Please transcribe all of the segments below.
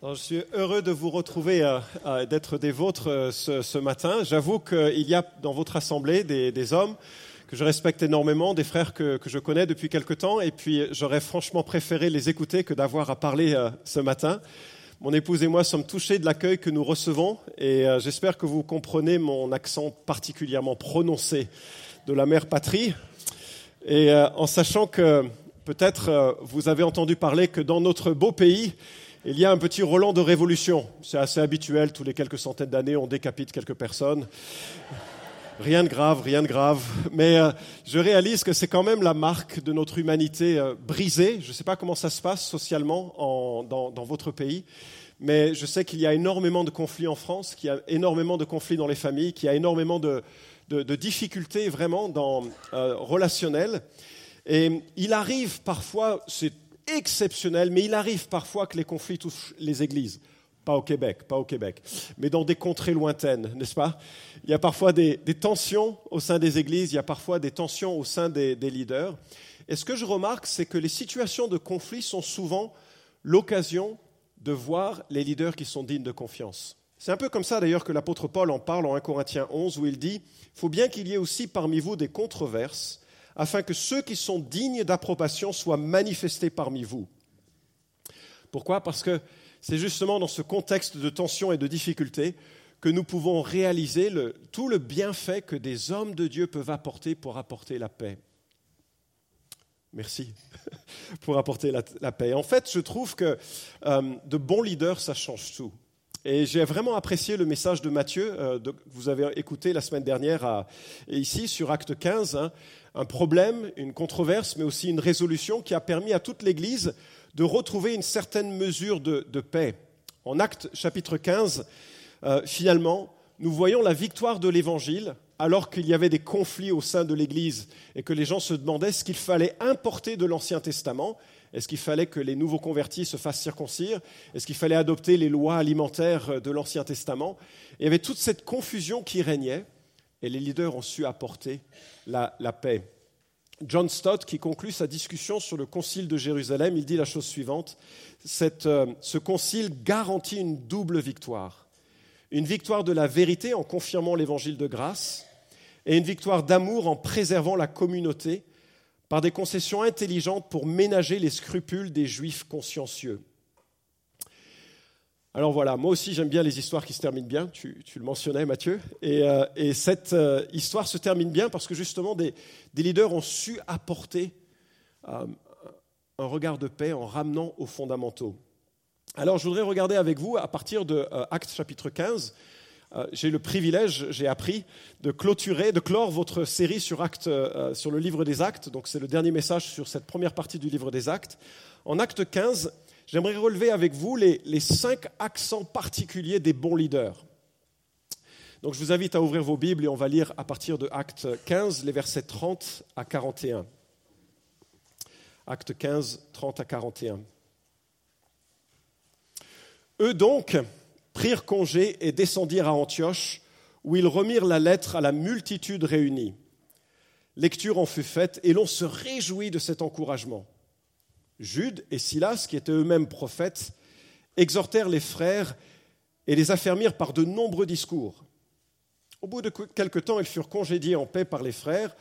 Je suis heureux de vous retrouver, euh, euh, d'être des vôtres euh, ce, matin. J'avoue qu'il y a dans votre assemblée des, hommes que je respecte énormément, des frères que, je connais depuis quelque temps, et puis j'aurais franchement préféré les écouter que d'avoir à parler euh, ce matin. Mon épouse et moi sommes touchés de l'accueil que nous recevons, et j'espère que vous comprenez mon accent particulièrement prononcé de la mère patrie, et en sachant que peut-être vous avez entendu parler que dans notre beau pays, il y a un petit Roland de révolution. C'est assez habituel, tous les quelques centaines d'années, on décapite quelques personnes. Rien de grave, rien de grave. Mais euh, je réalise que c'est quand même la marque de notre humanité euh, brisée. Je ne sais pas comment ça se passe socialement en, dans, votre pays, mais je sais qu'il y a énormément de conflits en France, qu'il y a énormément de conflits dans les familles, qu'il y a énormément de difficultés vraiment dans, euh, relationnelles. Et il arrive parfois, c'est exceptionnel, mais il arrive parfois que les conflits touchent les églises. Pas au Québec, pas au Québec, mais dans des contrées lointaines, n'est-ce pas? Il y a parfois des, tensions au sein des églises, il y a parfois des tensions au sein des leaders. Et ce que je remarque, c'est que les situations de conflit sont souvent l'occasion de voir les leaders qui sont dignes de confiance. C'est un peu comme ça d'ailleurs que l'apôtre Paul en parle en 1 Corinthiens 11, où il dit, il faut bien qu'il y ait aussi parmi vous des controverses afin que ceux qui sont dignes d'approbation soient manifestés parmi vous. Pourquoi? Parce que c'est justement dans ce contexte de tension et de difficulté que nous pouvons réaliser tout le bienfait que des hommes de Dieu peuvent apporter pour apporter la paix. Merci pour apporter la, paix. En fait, je trouve que euh, de bons leaders, ça change tout. Et j'ai vraiment apprécié le message de Matthieu, euh, que vous avez écouté la semaine dernière ici sur Acte 15. Hein, un problème, une controverse, mais aussi une résolution qui a permis à toute l'Église de retrouver une certaine mesure de, paix. En Acte chapitre 15, euh, finalement, nous voyons la victoire de l'Évangile alors qu'il y avait des conflits au sein de l'Église et que les gens se demandaient ce qu'il fallait importer de l'Ancien Testament. Est-ce qu'il fallait que les nouveaux convertis se fassent circoncire? Est-ce qu'il fallait adopter les lois alimentaires de l'Ancien Testament? Il y avait toute cette confusion qui régnait et les leaders ont su apporter la, paix. John Stott, qui conclut sa discussion sur le concile de Jérusalem, il dit la chose suivante euh, ce concile garantit une double victoire. Une victoire de la vérité en confirmant l'évangile de grâce, et une victoire d'amour en préservant la communauté par des concessions intelligentes pour ménager les scrupules des juifs consciencieux. Alors voilà, moi aussi j'aime bien les histoires qui se terminent bien, tu, le mentionnais Mathieu, et, euh, et cette euh, histoire se termine bien parce que justement des, leaders ont su apporter euh, un regard de paix en ramenant aux fondamentaux. Alors je voudrais regarder avec vous à partir de Actes chapitre 15, euh, j'ai le privilège, j'ai appris de clôturer, de clore votre série sur, sur le livre des actes, donc c'est le dernier message sur cette première partie du livre des actes. En Acte 15, j'aimerais relever avec vous les, cinq accents particuliers des bons leaders. Donc je vous invite à ouvrir vos Bibles et on va lire à partir de Acte 15, les versets 30 à 41. Acte 15, 30 à 41. Eux donc prirent congé et descendirent à Antioche, où ils remirent la lettre à la multitude réunie. Lecture en fut faite et l'on se réjouit de cet encouragement. Jude et Silas, qui étaient eux-mêmes prophètes, exhortèrent les frères et les affermirent par de nombreux discours. Au bout de quelque temps, ils furent congédiés en paix par les frères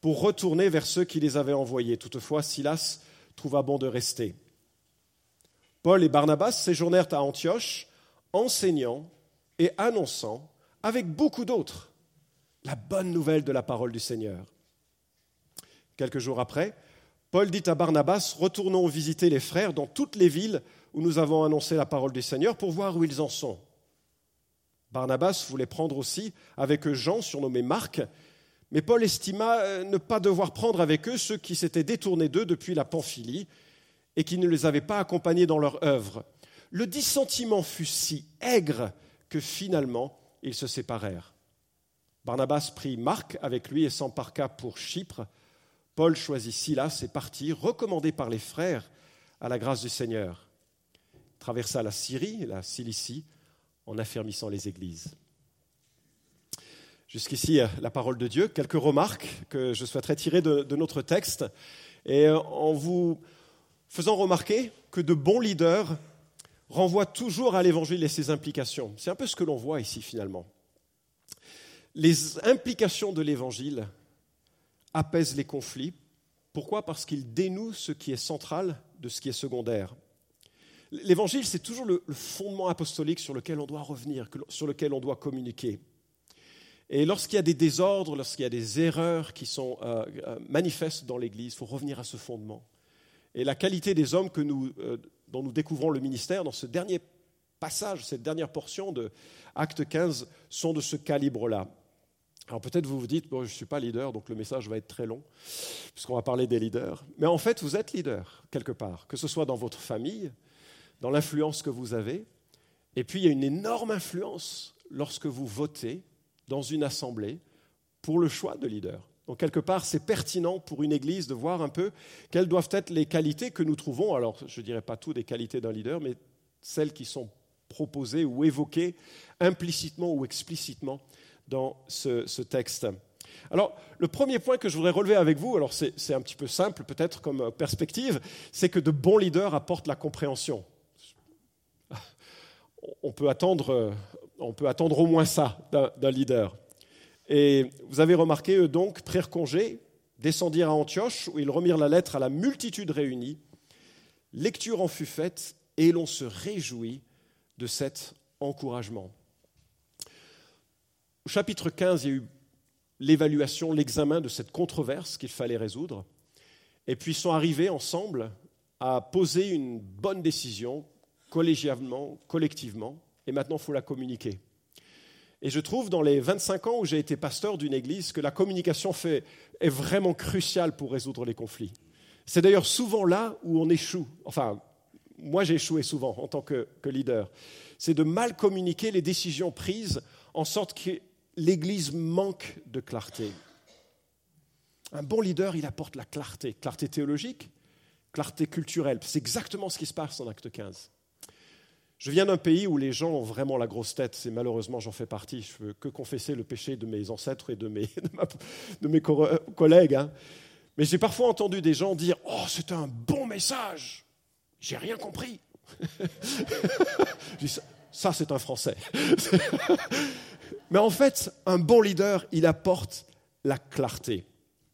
pour retourner vers ceux qui les avaient envoyés. Toutefois, Silas trouva bon de rester. Paul et Barnabas séjournèrent à Antioche, enseignant et annonçant, avec beaucoup d'autres, la bonne nouvelle de la parole du Seigneur. Quelques jours après, Paul dit à Barnabas, retournons visiter les frères dans toutes les villes où nous avons annoncé la parole du Seigneur pour voir où ils en sont. Barnabas voulait prendre aussi avec eux Jean, surnommé Marc, mais Paul estima ne pas devoir prendre avec eux ceux qui s'étaient détournés d'eux depuis la Pamphylie et qui ne les avaient pas accompagnés dans leur œuvre. Le dissentiment fut si aigre que finalement ils se séparèrent. Barnabas prit Marc avec lui et s'embarqua pour Chypre Paul choisit Silas et partit, recommandé par les frères à la grâce du Seigneur. Il traversa la Syrie la Cilicie en affermissant les églises. Jusqu'ici, la parole de Dieu. Quelques remarques que je souhaiterais tirer de, notre texte et en vous faisant remarquer que de bons leaders renvoie toujours à l'évangile et ses implications. C'est un peu ce que l'on voit ici finalement. Les implications de l'évangile apaisent les conflits. Pourquoi? Parce qu'ils dénouent ce qui est central de ce qui est secondaire. L'évangile, c'est toujours le, fondement apostolique sur lequel on doit revenir, sur lequel on doit communiquer. Et lorsqu'il y a des désordres, lorsqu'il y a des erreurs qui sont euh, euh, manifestes dans l'Église, il faut revenir à ce fondement. Et la qualité des hommes que nous, euh, dont nous découvrons le ministère dans ce dernier passage, cette dernière portion de Acte 15, sont de ce calibre-là. Alors peut-être vous vous dites, bon, je ne suis pas leader, donc le message va être très long, puisqu'on va parler des leaders. Mais en fait, vous êtes leader, quelque part, que ce soit dans votre famille, dans l'influence que vous avez. Et puis, il y a une énorme influence lorsque vous votez dans une assemblée pour le choix de leader. Donc, quelque part, c'est pertinent pour une église de voir un peu quelles doivent être les qualités que nous trouvons. Alors, je ne dirais pas tout des qualités d'un leader, mais celles qui sont proposées ou évoquées implicitement ou explicitement dans ce, texte. Alors, le premier point que je voudrais relever avec vous, alors c'est un petit peu simple peut-être comme perspective, c'est que de bons leaders apportent la compréhension on peut attendre, euh, on peut attendre au moins ça d'un leader. Et vous avez remarqué, eux donc prirent congé, descendirent à Antioche, où ils remirent la lettre à la multitude réunie. Lecture en fut faite, et l'on se réjouit de cet encouragement. Au chapitre 15, il y a eu l'évaluation, l'examen de cette controverse qu'il fallait résoudre. Et puis ils sont arrivés ensemble à poser une bonne décision collégialement, collectivement, et maintenant il faut la communiquer. Et je trouve dans les 25 ans où j'ai été pasteur d'une église que la communication est vraiment cruciale pour résoudre les conflits. C'est d'ailleurs souvent là où on échoue. Enfin, moi j'ai échoué souvent en tant que leader. C'est de mal communiquer les décisions prises en sorte que l'église manque de clarté. Un bon leader, il apporte la clarté, clarté théologique, clarté culturelle. C'est exactement ce qui se passe en acte 15. Je viens d'un pays où les gens ont vraiment la grosse tête, c'est malheureusement j'en fais partie, je veux que confesser le péché de mes ancêtres et de mes, de, mes collègues. Hein. Mais j'ai parfois entendu des gens dire Oh, c'est un bon message, j'ai rien compris. ça, c'est un français. Mais en fait, un bon leader, il apporte la clarté.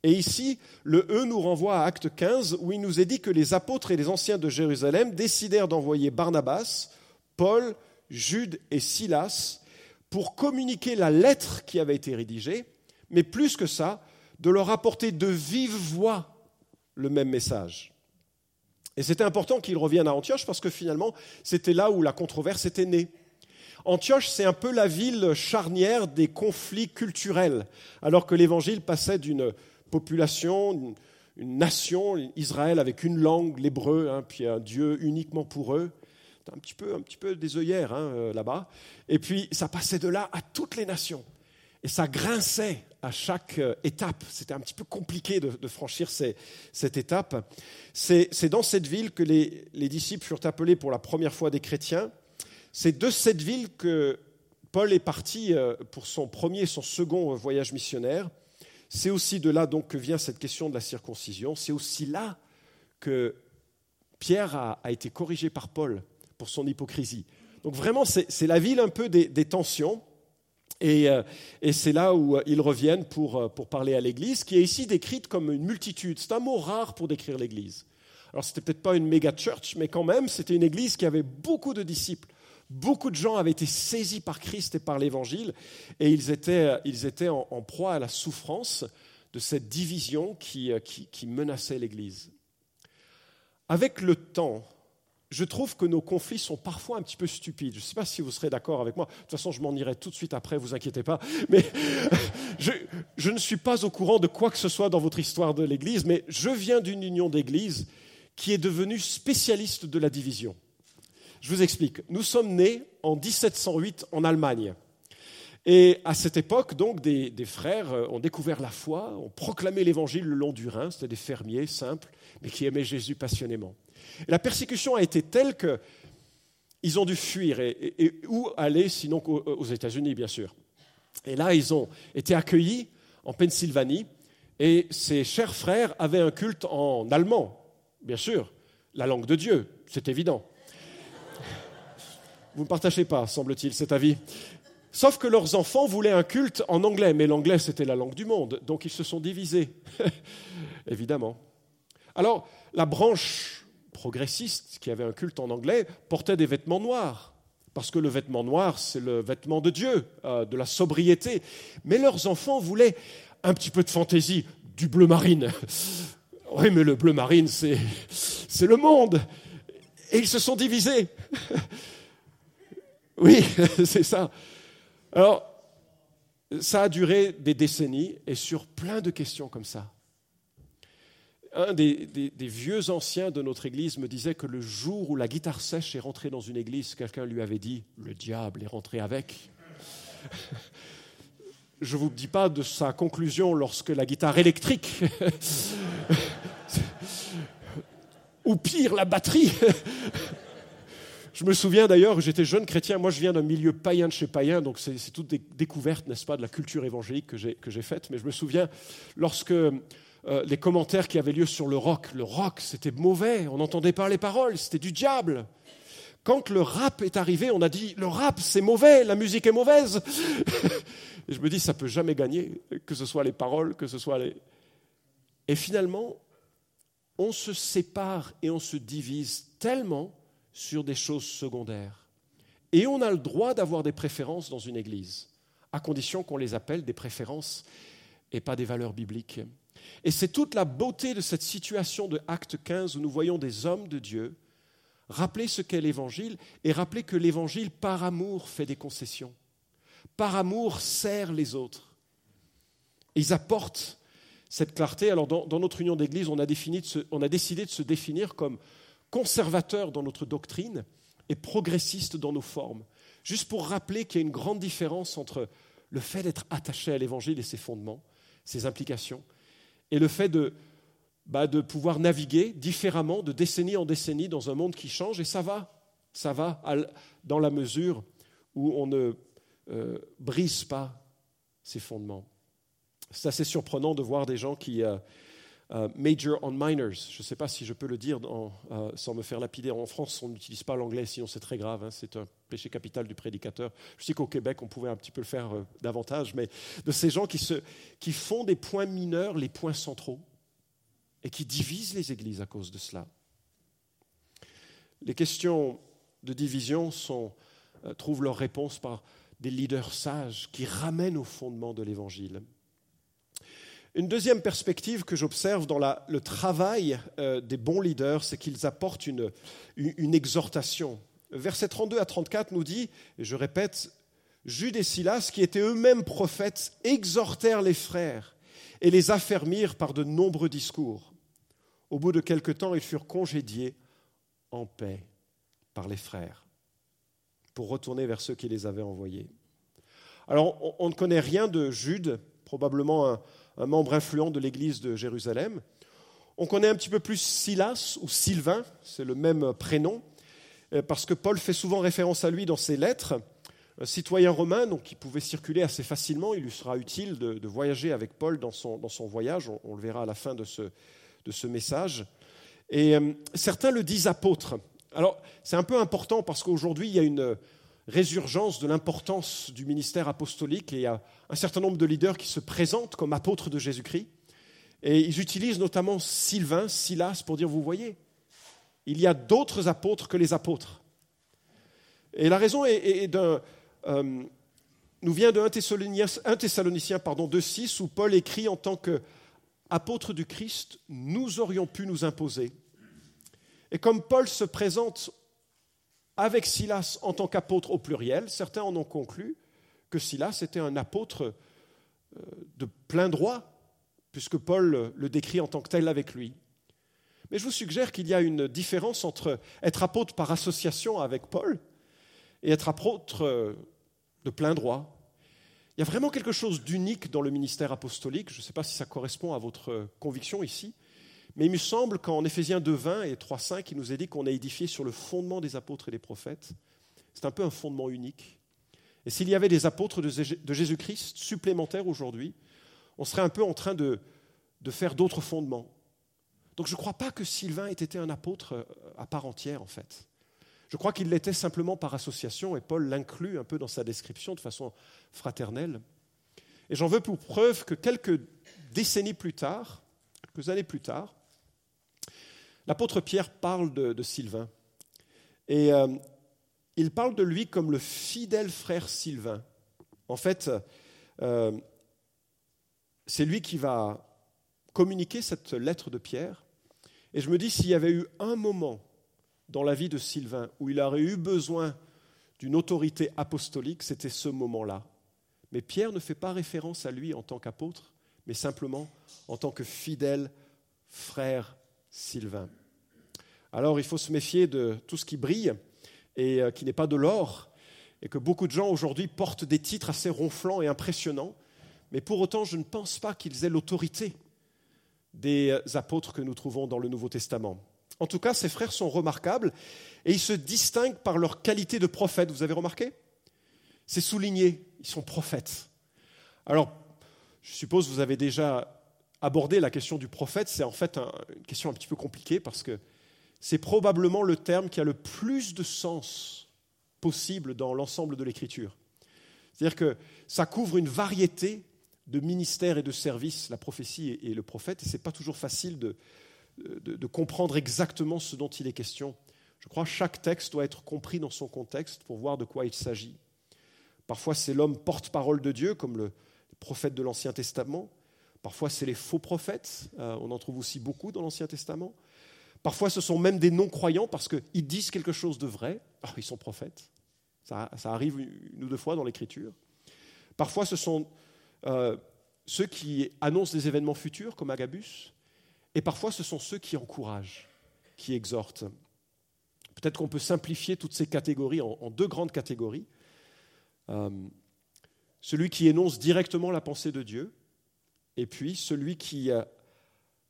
Et ici, le E nous renvoie à Acte 15, où il nous est dit que les apôtres et les anciens de Jérusalem décidèrent d'envoyer Barnabas Paul, Jude et Silas pour communiquer la lettre qui avait été rédigée, mais plus que ça, de leur apporter de vive voix le même message. Et c'était important qu'ils reviennent à Antioche parce que finalement, c'était là où la controverse était née. Antioche, c'est un peu la ville charnière des conflits culturels, alors que l'Évangile passait d'une population, une nation, Israël avec une langue, l'hébreu, hein, puis un Dieu uniquement pour eux, un petit peu, un petit peu des œillères hein, euh, là-bas. Et puis ça passait de là à toutes les nations. Et ça grinçait à chaque euh, étape. C'était un petit peu compliqué de, franchir cette étape. C'est dans cette ville que les, les, disciples furent appelés pour la première fois des chrétiens. C'est de cette ville que Paul est parti euh, pour son premier et son second voyage missionnaire. C'est aussi de là donc que vient cette question de la circoncision. C'est aussi là que Pierre a, été corrigé par Paul pour son hypocrisie. Donc vraiment, c'est la ville un peu des, tensions. Euh, et, c'est là où euh, ils reviennent pour, pour parler à l'Église, qui est ici décrite comme une multitude. C'est un mot rare pour décrire l'Église. Alors, c'était peut-être pas une méga church, mais quand même, c'était une Église qui avait beaucoup de disciples. Beaucoup de gens avaient été saisis par Christ et par l'Évangile, et ils étaient, ils étaient en, proie à la souffrance de cette division qui, qui, qui menaçait l'Église. Avec le temps, je trouve que nos conflits sont parfois un petit peu stupides. Je ne sais pas si vous serez d'accord avec moi. De toute façon, je m'en irai tout de suite après, vous inquiétez pas. Mais je, je, ne suis pas au courant de quoi que ce soit dans votre histoire de l'Église, mais je viens d'une union d'Église qui est devenue spécialiste de la division. Je vous explique. Nous sommes nés en 1708 en Allemagne. Et à cette époque, donc, des, frères euh, ont découvert la foi, ont proclamé l'évangile le long du Rhin. C'était des fermiers simples, mais qui aimaient Jésus passionnément. La persécution a été telle qu'ils ont dû fuir. Et, où aller sinon aux États-Unis, bien sûr. Et là, ils ont été accueillis en Pennsylvanie. Et ces chers frères avaient un culte en allemand, bien sûr, la langue de Dieu, c'est évident. Vous ne partagez pas, semble-t-il, cet avis. Sauf que leurs enfants voulaient un culte en anglais, mais l'anglais c'était la langue du monde, donc ils se sont divisés, évidemment. Alors, la branche progressiste qui avait un culte en anglais portait des vêtements noirs, parce que le vêtement noir c'est le vêtement de Dieu, euh, de la sobriété. Mais leurs enfants voulaient un petit peu de fantaisie, du bleu marine. Oui, mais le bleu marine, c'est le monde. Et ils se sont divisés. Oui, c'est ça. Alors, ça a duré des décennies et sur plein de questions comme ça. Un des, vieux anciens de notre église me disait que le jour où la guitare sèche est rentrée dans une église, quelqu'un lui avait dit Le diable est rentré avec. Je ne vous dis pas de sa conclusion lorsque la guitare électrique, ou pire, la batterie, je me souviens d'ailleurs, j'étais jeune chrétien, moi je viens d'un milieu païen de chez païen, donc c'est toute des découvertes, n'est-ce pas, de la culture évangélique que j'ai faite, mais je me souviens lorsque euh, les commentaires qui avaient lieu sur le rock, le rock c'était mauvais, on n'entendait pas les paroles, c'était du diable. Quand le rap est arrivé, on a dit le rap c'est mauvais, la musique est mauvaise. et je me dis ça peut jamais gagner, que ce soit les paroles, que ce soit les. Et finalement, on se sépare et on se divise tellement sur des choses secondaires. Et on a le droit d'avoir des préférences dans une église, à condition qu'on les appelle des préférences et pas des valeurs bibliques. Et c'est toute la beauté de cette situation de Acte 15 où nous voyons des hommes de Dieu rappeler ce qu'est l'Évangile et rappeler que l'Évangile, par amour, fait des concessions. Par amour, sert les autres. ils apportent cette clarté. Alors, dans, notre union d'Église, on, on a décidé de se définir comme conservateur dans notre doctrine et progressiste dans nos formes. Juste pour rappeler qu'il y a une grande différence entre le fait d'être attaché à l'Évangile et ses fondements, ses implications, et le fait de, bah, de pouvoir naviguer différemment de décennie en décennie dans un monde qui change, et ça va, ça va dans la mesure où on ne euh, brise pas ses fondements. C'est assez surprenant de voir des gens qui... Euh, euh, major on minors. Je ne sais pas si je peux le dire euh, sans me faire lapider. En France, on n'utilise pas l'anglais, sinon c'est très grave. Hein. c'est un péché capital du prédicateur. Je sais qu'au Québec, on pouvait un petit peu le faire euh, davantage, mais de ces gens qui, font des points mineurs les points centraux et qui divisent les églises à cause de cela. Les questions de division trouvent leur réponse par des leaders sages qui ramènent au fondement de l'Évangile. Une deuxième perspective que j'observe dans le travail euh, des bons leaders, c'est qu'ils apportent une, exhortation. Verset 32 à 34 nous dit, et je répète, Jude et Silas, qui étaient eux-mêmes prophètes, exhortèrent les frères et les affermirent par de nombreux discours. Au bout de quelque temps, ils furent congédiés en paix par les frères pour retourner vers ceux qui les avaient envoyés. Alors, on, on ne connaît rien de Jude, probablement un, membre influent de l'église de Jérusalem. On connaît un petit peu plus Silas ou Sylvain, c'est le même prénom, euh, parce que Paul fait souvent référence à lui dans ses lettres. Un citoyen romain, donc qui pouvait circuler assez facilement, il lui sera utile de, voyager avec Paul dans son, voyage, on, le verra à la fin de ce, de ce message. Et euh, certains le disent apôtre. Alors, c'est un peu important parce qu'aujourd'hui, il y a une, résurgence de l'importance du ministère apostolique et il y a un certain nombre de leaders qui se présentent comme apôtres de Jésus-Christ. Et ils utilisent notamment Sylvain, Silas pour dire, vous voyez, il y a d'autres apôtres que les apôtres. Et la raison est, d'un, euh, nous vient de 1 Thessaloniciens, pardon, 2.6 où Paul écrit en tant qu'apôtre du Christ, nous aurions pu nous imposer. Et comme Paul se présente avec Silas en tant qu'apôtre au pluriel. Certains en ont conclu que Silas était un apôtre euh, de plein droit, puisque Paul le décrit en tant que tel avec lui. Mais je vous suggère qu'il y a une différence entre être apôtre par association avec Paul et être apôtre euh, de plein droit. Il y a vraiment quelque chose d'unique dans le ministère apostolique. Je ne sais pas si ça correspond à votre conviction ici, mais il me semble qu'en Éphésiens 2.20 et 3.5, il nous est dit qu'on a édifié sur le fondement des apôtres et des prophètes. C'est un peu un fondement unique. Et s'il y avait des apôtres de Jésus-Christ supplémentaires aujourd'hui, on serait un peu en train de, de faire d'autres fondements. Donc je ne crois pas que Sylvain ait été un apôtre euh, à part entière, en fait. Je crois qu'il l'était simplement par association, et Paul l'inclut un peu dans sa description de façon fraternelle. Et j'en veux pour preuve que quelques décennies plus tard, quelques années plus tard, l'apôtre Pierre parle de, Sylvain. Et euh, il parle de lui comme le fidèle frère Sylvain. En fait, euh, c'est lui qui va communiquer cette lettre de Pierre. Et je me dis, s'il y avait eu un moment dans la vie de Sylvain où il aurait eu besoin d'une autorité apostolique, c'était ce moment-là. Mais Pierre ne fait pas référence à lui en tant qu'apôtre, mais simplement en tant que fidèle frère Sylvain. Alors il faut se méfier de tout ce qui brille et euh, qui n'est pas de l'or, et que beaucoup de gens aujourd'hui portent des titres assez ronflants et impressionnants, mais pour autant je ne pense pas qu'ils aient l'autorité des euh, apôtres que nous trouvons dans le Nouveau Testament. En tout cas, ces frères sont remarquables et ils se distinguent par leur qualité de prophète. Vous avez remarqué? C'est souligné, ils sont prophètes. Alors, je suppose que vous avez déjà abordé la question du prophète. C'est en fait une question un petit peu compliquée parce que c'est probablement le terme qui a le plus de sens possible dans l'ensemble de l'écriture. C'est-à-dire que ça couvre une variété de ministères et de services, la prophétie et le prophète, et ce n'est pas toujours facile de, comprendre exactement ce dont il est question. Je crois que chaque texte doit être compris dans son contexte pour voir de quoi il s'agit. Parfois, c'est l'homme porte-parole de Dieu, comme le prophète de l'Ancien Testament. Parfois, c'est les faux prophètes. Euh, on en trouve aussi beaucoup dans l'Ancien Testament. Parfois, ce sont même des non-croyants parce qu'ils disent quelque chose de vrai. Oh, ils sont prophètes. Ça, arrive une ou deux fois dans l'Écriture. Parfois, ce sont euh, ceux qui annoncent des événements futurs, comme Agabus. Et parfois, ce sont ceux qui encouragent, qui exhortent. Peut-être qu'on peut simplifier toutes ces catégories en, deux grandes catégories. Euh, celui qui énonce directement la pensée de Dieu, et puis celui qui euh,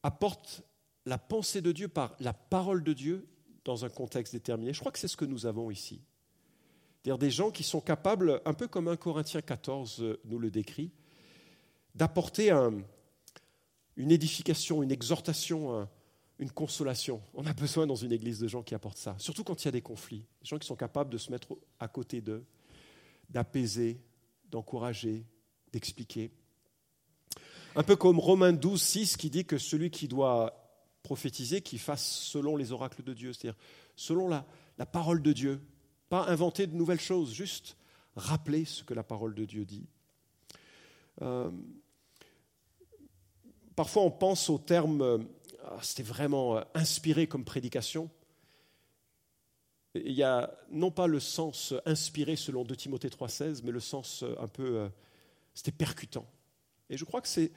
apporte la pensée de Dieu par la parole de Dieu dans un contexte déterminé. Je crois que c'est ce que nous avons ici. C'est-à-dire des gens qui sont capables, un peu comme un Corinthien 14 euh, nous le décrit, d'apporter un, une édification, une exhortation, une consolation. On a besoin dans une église de gens qui apportent ça, surtout quand il y a des conflits, des gens qui sont capables de se mettre à côté d'eux, d'apaiser, d'encourager, d'expliquer. Un peu comme Romains 12, 6 qui dit que celui qui doit prophétiser, qu'il fasse selon les oracles de Dieu, c'est-à-dire selon la, parole de Dieu, pas inventer de nouvelles choses, juste rappeler ce que la parole de Dieu dit. Euh, Parfois, on pense au terme, euh, ah, c'était vraiment euh, inspiré comme prédication. Il y a non pas le sens inspiré selon 2 Timothée 3,16, mais le sens un peu, c'était percutant. Et je crois que c'est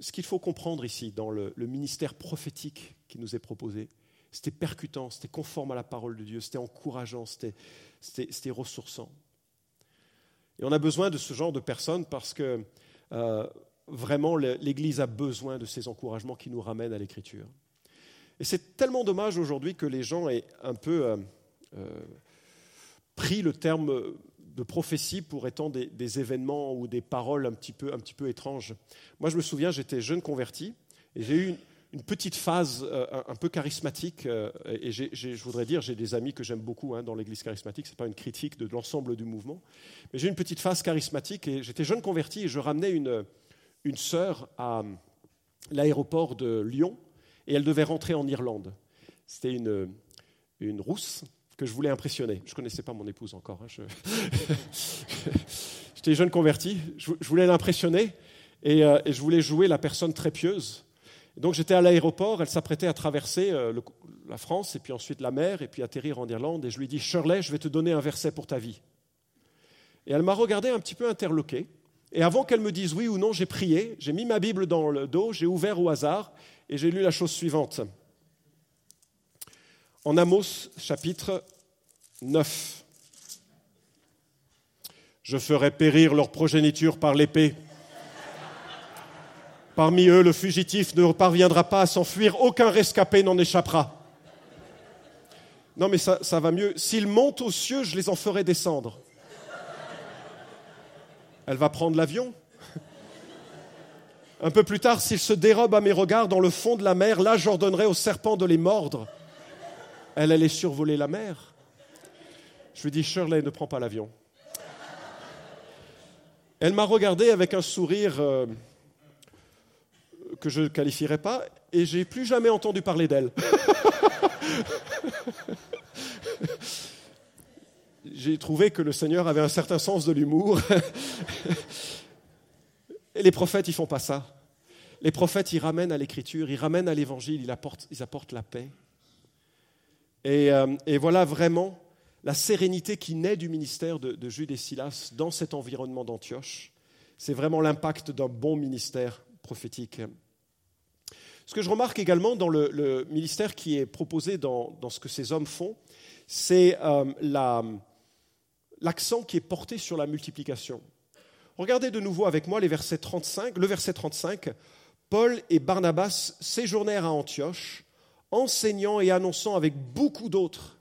ce qu'il faut comprendre ici dans le, ministère prophétique qui nous est proposé. C'était percutant, c'était conforme à la parole de Dieu, c'était encourageant, c'était ressourçant. Et on a besoin de ce genre de personnes parce que vraiment l'Église a besoin de ces encouragements qui nous ramènent à l'Écriture. Et c'est tellement dommage aujourd'hui que les gens aient un peu euh, euh, pris le terme de prophétie pour étant des, événements ou des paroles un petit, peu, un petit peu étranges. Moi, je me souviens, j'étais jeune converti et j'ai eu une, petite phase euh, un, peu charismatique. et je voudrais dire, j'ai des amis que j'aime beaucoup hein, dans l'Église charismatique. Ce n'est pas une critique de l'ensemble du mouvement. Mais j'ai eu une petite phase charismatique et j'étais jeune converti et je ramenais une, une sœur à l'aéroport de Lyon et elle devait rentrer en Irlande. C'était une, une rousse que je voulais impressionner. Je ne connaissais pas mon épouse encore. Hein, j'étais jeune converti. Je, voulais l'impressionner euh, et, je voulais jouer la personne très pieuse. donc j'étais à l'aéroport. Elle s'apprêtait à traverser euh, la France et puis ensuite la mer et puis atterrir en Irlande. Et je lui dis Shirley, je vais te donner un verset pour ta vie. Et elle m'a regardé un petit peu interloqué. Et avant qu'elle me dise oui ou non, j'ai prié, j'ai mis ma Bible dans le dos, j'ai ouvert au hasard et j'ai lu la chose suivante. En Amos chapitre 9. Je ferai périr leur progéniture par l'épée. Parmi eux, le fugitif ne parviendra pas à s'enfuir, aucun rescapé n'en échappera. Non mais ça, va mieux. S'ils montent aux cieux, je les en ferai descendre. Elle va prendre l'avion. Un peu plus tard, s'il se dérobe à mes regards dans le fond de la mer, là j'ordonnerai au serpent de les mordre. Elle allait survoler la mer. Je lui ai dit, Shirley, ne prends pas l'avion. Elle m'a regardé avec un sourire euh, que je ne qualifierais pas, et j'ai plus jamais entendu parler d'elle. j'ai trouvé que le Seigneur avait un certain sens de l'humour. les prophètes, ils font pas ça. Les prophètes, ils ramènent à l'écriture, ils ramènent à l'évangile, ils apportent, la paix. Et, euh, et, voilà vraiment la sérénité qui naît du ministère de, de Jude et Silas dans cet environnement d'Antioche. C'est vraiment l'impact d'un bon ministère prophétique. Ce que je remarque également dans le, ministère qui est proposé dans, ce que ces hommes font, c'est euh, la, l'accent qui est porté sur la multiplication. Regardez de nouveau avec moi les versets 35, le verset 35. Paul et Barnabas séjournèrent à Antioche, enseignant et annonçant avec beaucoup d'autres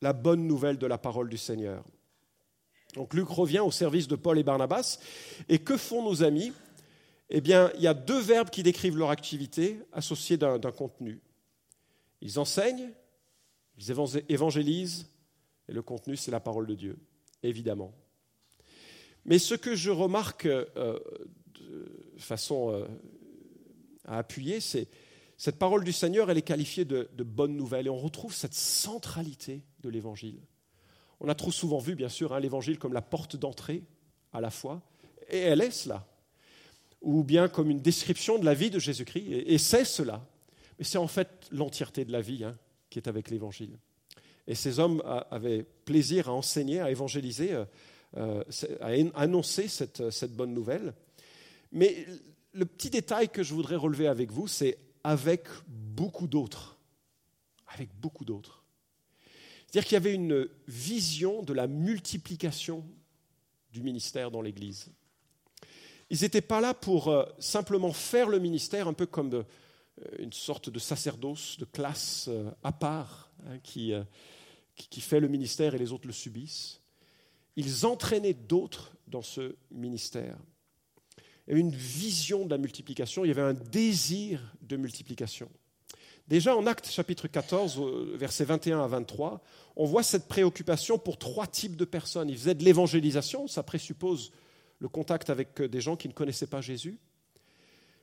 la bonne nouvelle de la parole du Seigneur. Donc Luc revient au service de Paul et Barnabas. Et que font nos amis? Eh bien, il y a deux verbes qui décrivent leur activité associés d'un contenu. Ils enseignent, ils évangélisent, et le contenu, c'est la parole de Dieu évidemment. Mais ce que je remarque euh, de façon euh, à appuyer, c'est cette parole du Seigneur, elle est qualifiée de, de bonne nouvelle, et on retrouve cette centralité de l'Évangile. On a trop souvent vu, bien sûr, hein, l'Évangile comme la porte d'entrée à la foi, et elle est cela, ou bien comme une description de la vie de Jésus-Christ, et, c'est cela. Mais c'est en fait l'entièreté de la vie hein, qui est avec l'Évangile. Et ces hommes avaient plaisir à enseigner, à évangéliser, euh, euh, à annoncer cette, cette bonne nouvelle. Mais le petit détail que je voudrais relever avec vous, c'est avec beaucoup d'autres. Avec beaucoup d'autres. C'est-à-dire qu'il y avait une vision de la multiplication du ministère dans l'Église. Ils n'étaient pas là pour euh, simplement faire le ministère un peu comme une sorte de sacerdoce, de classe à part, hein, qui, qui fait le ministère et les autres le subissent. Ils entraînaient d'autres dans ce ministère. Il y avait une vision de la multiplication, il y avait un désir de multiplication. Déjà en Actes chapitre 14, versets 21 à 23, on voit cette préoccupation pour trois types de personnes. Ils faisaient de l'évangélisation, ça présuppose le contact avec des gens qui ne connaissaient pas Jésus.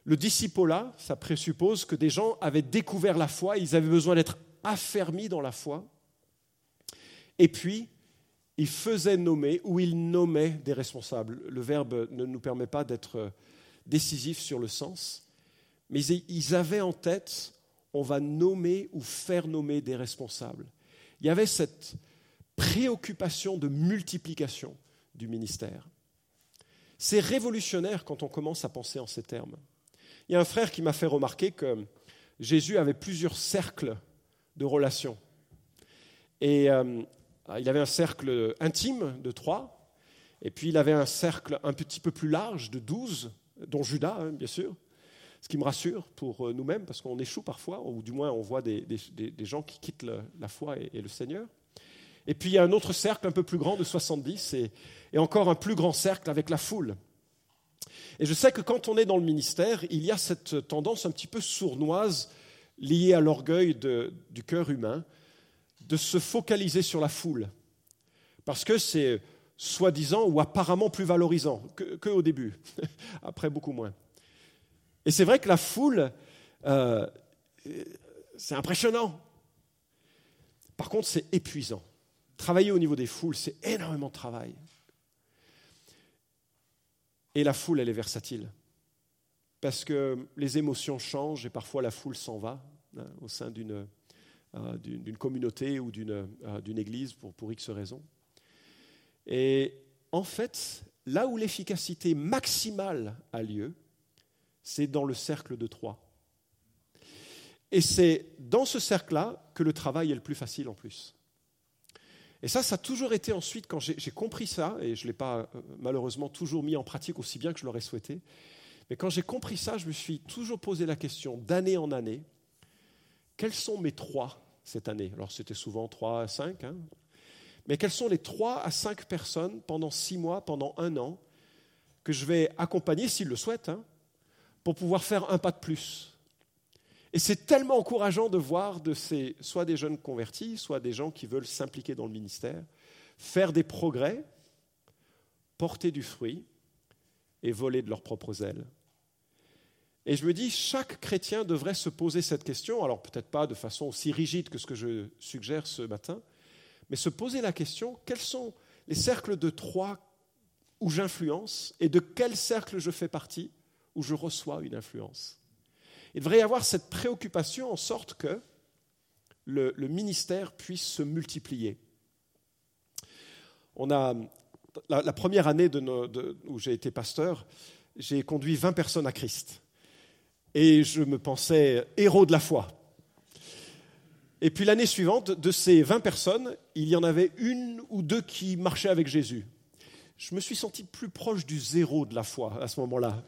Le discipolat, ça présuppose que des gens avaient découvert la foi, ils avaient besoin d'être affermis dans la foi. Et puis, il faisait nommer ou il nommait des responsables. Le verbe ne nous permet pas d'être décisif sur le sens, mais ils avaient en tête, on va nommer ou faire nommer des responsables. Il y avait cette préoccupation de multiplication du ministère. C'est révolutionnaire quand on commence à penser en ces termes. Il y a un frère qui m'a fait remarquer que Jésus avait plusieurs cercles de relations. Et euh, il avait un cercle intime de trois, et puis il avait un cercle un petit peu plus large de douze, dont Judas, hein, bien sûr, ce qui me rassure pour euh, nous-mêmes, parce qu'on échoue parfois, ou du moins on voit des, gens qui quittent la foi et, le Seigneur. Et puis il y a un autre cercle un peu plus grand de 70, et, et encore un plus grand cercle avec la foule. Et je sais que quand on est dans le ministère, il y a cette tendance un petit peu sournoise liée à l'orgueil du cœur humain, de se focaliser sur la foule, parce que c'est soi-disant ou apparemment plus valorisant qu'au début, après beaucoup moins. Et c'est vrai que la foule, euh, c'est impressionnant. Par contre, c'est épuisant. Travailler au niveau des foules, c'est énormément de travail. Et la foule, elle est versatile. Parce que les émotions changent et parfois la foule s'en va hein, au sein d'une euh, communauté ou euh, d'une église pour, pour X raisons. Et en fait, là où l'efficacité maximale a lieu, c'est dans le cercle de trois. Et c'est dans ce cercle-là que le travail est le plus facile en plus. Et ça, ça a toujours été ensuite, quand j'ai compris ça, et je ne l'ai pas euh, malheureusement toujours mis en pratique aussi bien que je l'aurais souhaité, mais quand j'ai compris ça, je me suis toujours posé la question, d'année en année, quels sont mes trois cette année? Alors c'était souvent 3 à 5. Hein. Mais quelles sont les 3 à 5 personnes pendant 6 mois, pendant un an, que je vais accompagner, s'ils le souhaitent, hein, pour pouvoir faire un pas de plus Et c'est tellement encourageant de voir soit des jeunes convertis, soit des gens qui veulent s'impliquer dans le ministère, faire des progrès, porter du fruit et voler de leurs propres ailes. Et je me dis, chaque chrétien devrait se poser cette question, alors peut-être pas de façon aussi rigide que ce que je suggère ce matin, mais se poser la question, quels sont les cercles de Troie où j'influence et de quel cercle je fais partie où je reçois une influence Il devrait y avoir cette préoccupation en sorte que le, ministère puisse se multiplier. On a, la, première année de où j'ai été pasteur, j'ai conduit 20 personnes à Christ et je me pensais héros de la foi. Et puis l'année suivante, de ces 20 personnes, il y en avait une ou deux qui marchaient avec Jésus. Je me suis senti plus proche du zéro de la foi à ce moment-là.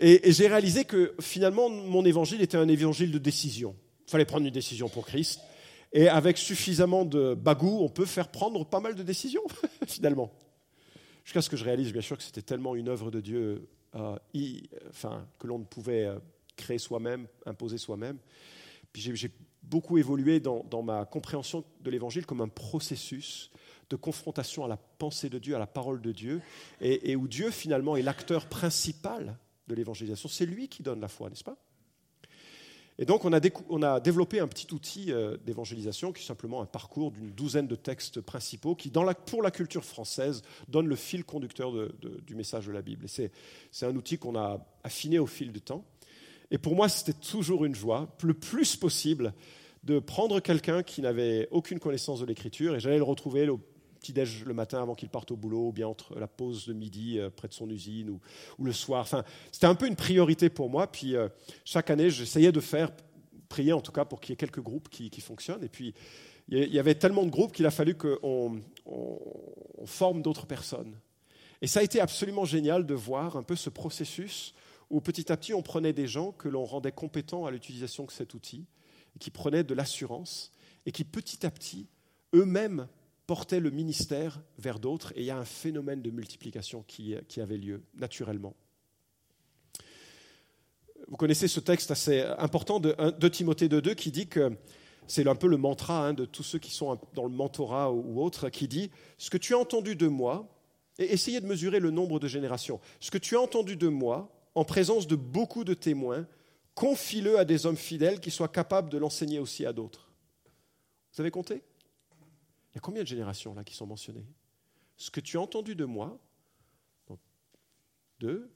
Et, j'ai réalisé que finalement, mon évangile était un évangile de décision. Il fallait prendre une décision pour Christ. Et avec suffisamment de bagou, on peut faire prendre pas mal de décisions, finalement. Jusqu'à ce que je réalise, bien sûr, que c'était tellement une œuvre de Dieu euh, que l'on ne pouvait euh, créer soi-même, imposer soi-même. Puis j'ai beaucoup évolué dans, ma compréhension de l'Évangile comme un processus de confrontation à la pensée de Dieu, à la parole de Dieu, et où Dieu finalement est l'acteur principal de l'évangélisation. C'est lui qui donne la foi, n'est-ce pas? Et donc, on a, développé un petit outil euh, d'évangélisation qui est simplement un parcours d'une douzaine de textes principaux qui, pour la culture française, donne le fil conducteur du message de la Bible. C'est un outil qu'on a affiné au fil du temps. Et pour moi, c'était toujours une joie, le plus possible, de prendre quelqu'un qui n'avait aucune connaissance de l'écriture et j'allais le retrouver petit-déj le matin avant qu'il parte au boulot, ou bien entre la pause de midi euh, près de son usine, ou, le soir. Enfin, c'était un peu une priorité pour moi. Puis euh, chaque année, j'essayais de faire, prier en tout cas, pour qu'il y ait quelques groupes qui, fonctionnent. Et puis, il y avait tellement de groupes qu'il a fallu qu'on on, forme d'autres personnes. Et ça a été absolument génial de voir un peu ce processus où petit à petit on prenait des gens que l'on rendait compétents à l'utilisation de cet outil, qui prenaient de l'assurance, et qui petit à petit eux-mêmes portait le ministère vers d'autres et il y a un phénomène de multiplication qui, avait lieu naturellement. Vous connaissez ce texte assez important de, de Timothée 2.2 qui dit que c'est un peu le mantra hein, de tous ceux qui sont dans le mentorat ou, autre, qui dit Ce que tu as entendu de moi, et essayez de mesurer le nombre de générations, ce que tu as entendu de moi, en présence de beaucoup de témoins, confie-le à des hommes fidèles qui soient capables de l'enseigner aussi à d'autres. Vous avez compté? Il y a combien de générations là qui sont mentionnées? Ce que tu as entendu de moi, deux,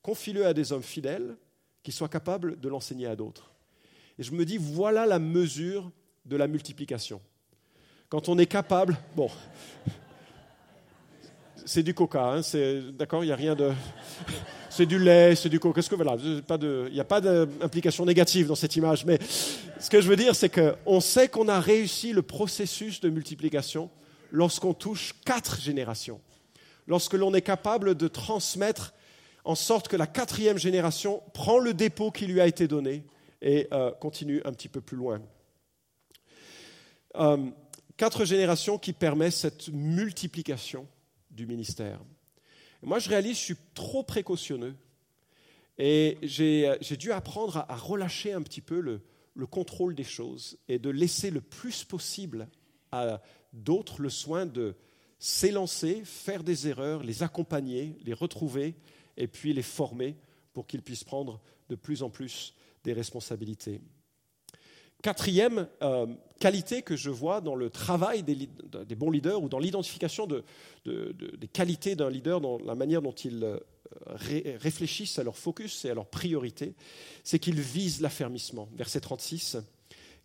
confie-le à des hommes fidèles qui soient capables de l'enseigner à d'autres. Et je me dis, voilà la mesure de la multiplication. Quand on est capable, bon, c'est du coca, hein, d'accord, il n'y a rien de c'est du lait, c'est du coca. Qu'est-ce que voilà, il n'y a pas d'implication négative dans cette image, mais ce que je veux dire, c'est qu'on sait qu'on a réussi le processus de multiplication lorsqu'on touche quatre générations, lorsque l'on est capable de transmettre en sorte que la quatrième génération prend le dépôt qui lui a été donné et euh, continue un petit peu plus loin. Euh, quatre générations qui permettent cette multiplication du ministère moi, je réalise, je suis trop précautionneux. Et j'ai dû apprendre à, relâcher un petit peu le, le, contrôle des choses et de laisser le plus possible à d'autres le soin de s'élancer, faire des erreurs, les accompagner, les retrouver et puis les former pour qu'ils puissent prendre de plus en plus des responsabilités. Quatrième euh, qualité que je vois dans le travail des, bons leaders ou dans l'identification des qualités d'un leader, dans la manière dont ils euh, réfléchissent à leur focus et à leur priorité, c'est qu'ils visent l'affermissement. Verset 36.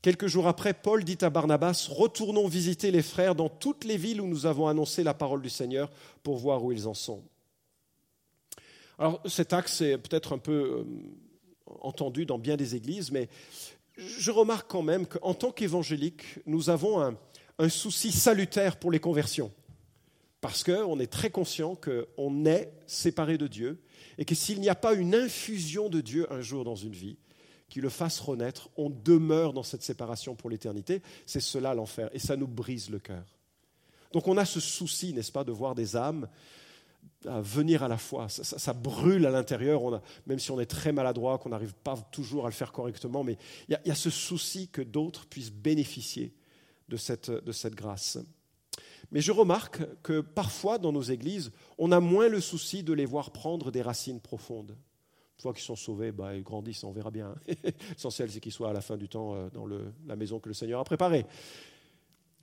Quelques jours après, Paul dit à Barnabas, Retournons visiter les frères dans toutes les villes où nous avons annoncé la parole du Seigneur pour voir où ils en sont. Alors cet axe est peut-être un peu euh, entendu dans bien des églises, mais je remarque quand même qu'en tant qu'évangélique, nous avons un, souci salutaire pour les conversions. Parce qu'on est très conscient qu'on est séparé de Dieu et que s'il n'y a pas une infusion de Dieu un jour dans une vie qui le fasse renaître, on demeure dans cette séparation pour l'éternité. C'est cela l'enfer et ça nous brise le cœur. Donc on a ce souci, n'est-ce pas, de voir des âmes à venir à la foi. Ça, brûle à l'intérieur, même si on est très maladroit, qu'on n'arrive pas toujours à le faire correctement, mais il y, a ce souci que d'autres puissent bénéficier de cette, de cette grâce. Mais je remarque que parfois dans nos églises, on a moins le souci de les voir prendre des racines profondes. Une fois qu'ils sont sauvés, bah, ils grandissent, on verra bien. L'essentiel, c'est qu'ils soient à la fin du temps euh, dans la maison que le Seigneur a préparée.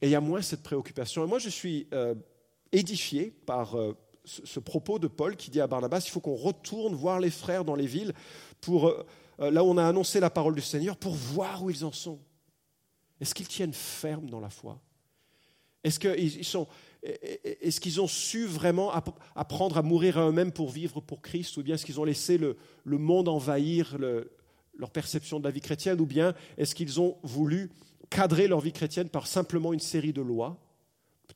Et il y a moins cette préoccupation. Et moi, je suis euh, édifié par euh, ce, propos de Paul qui dit à Barnabas, il faut qu'on retourne voir les frères dans les villes, pour, là où on a annoncé la parole du Seigneur, pour voir où ils en sont. Est-ce qu'ils tiennent ferme dans la foi? Est-ce qu'ils sont, est-ce qu'ils ont su vraiment apprendre à mourir à eux-mêmes pour vivre pour Christ? Ou bien est-ce qu'ils ont laissé le, monde envahir leur perception de la vie chrétienne? Ou bien est-ce qu'ils ont voulu cadrer leur vie chrétienne par simplement une série de lois,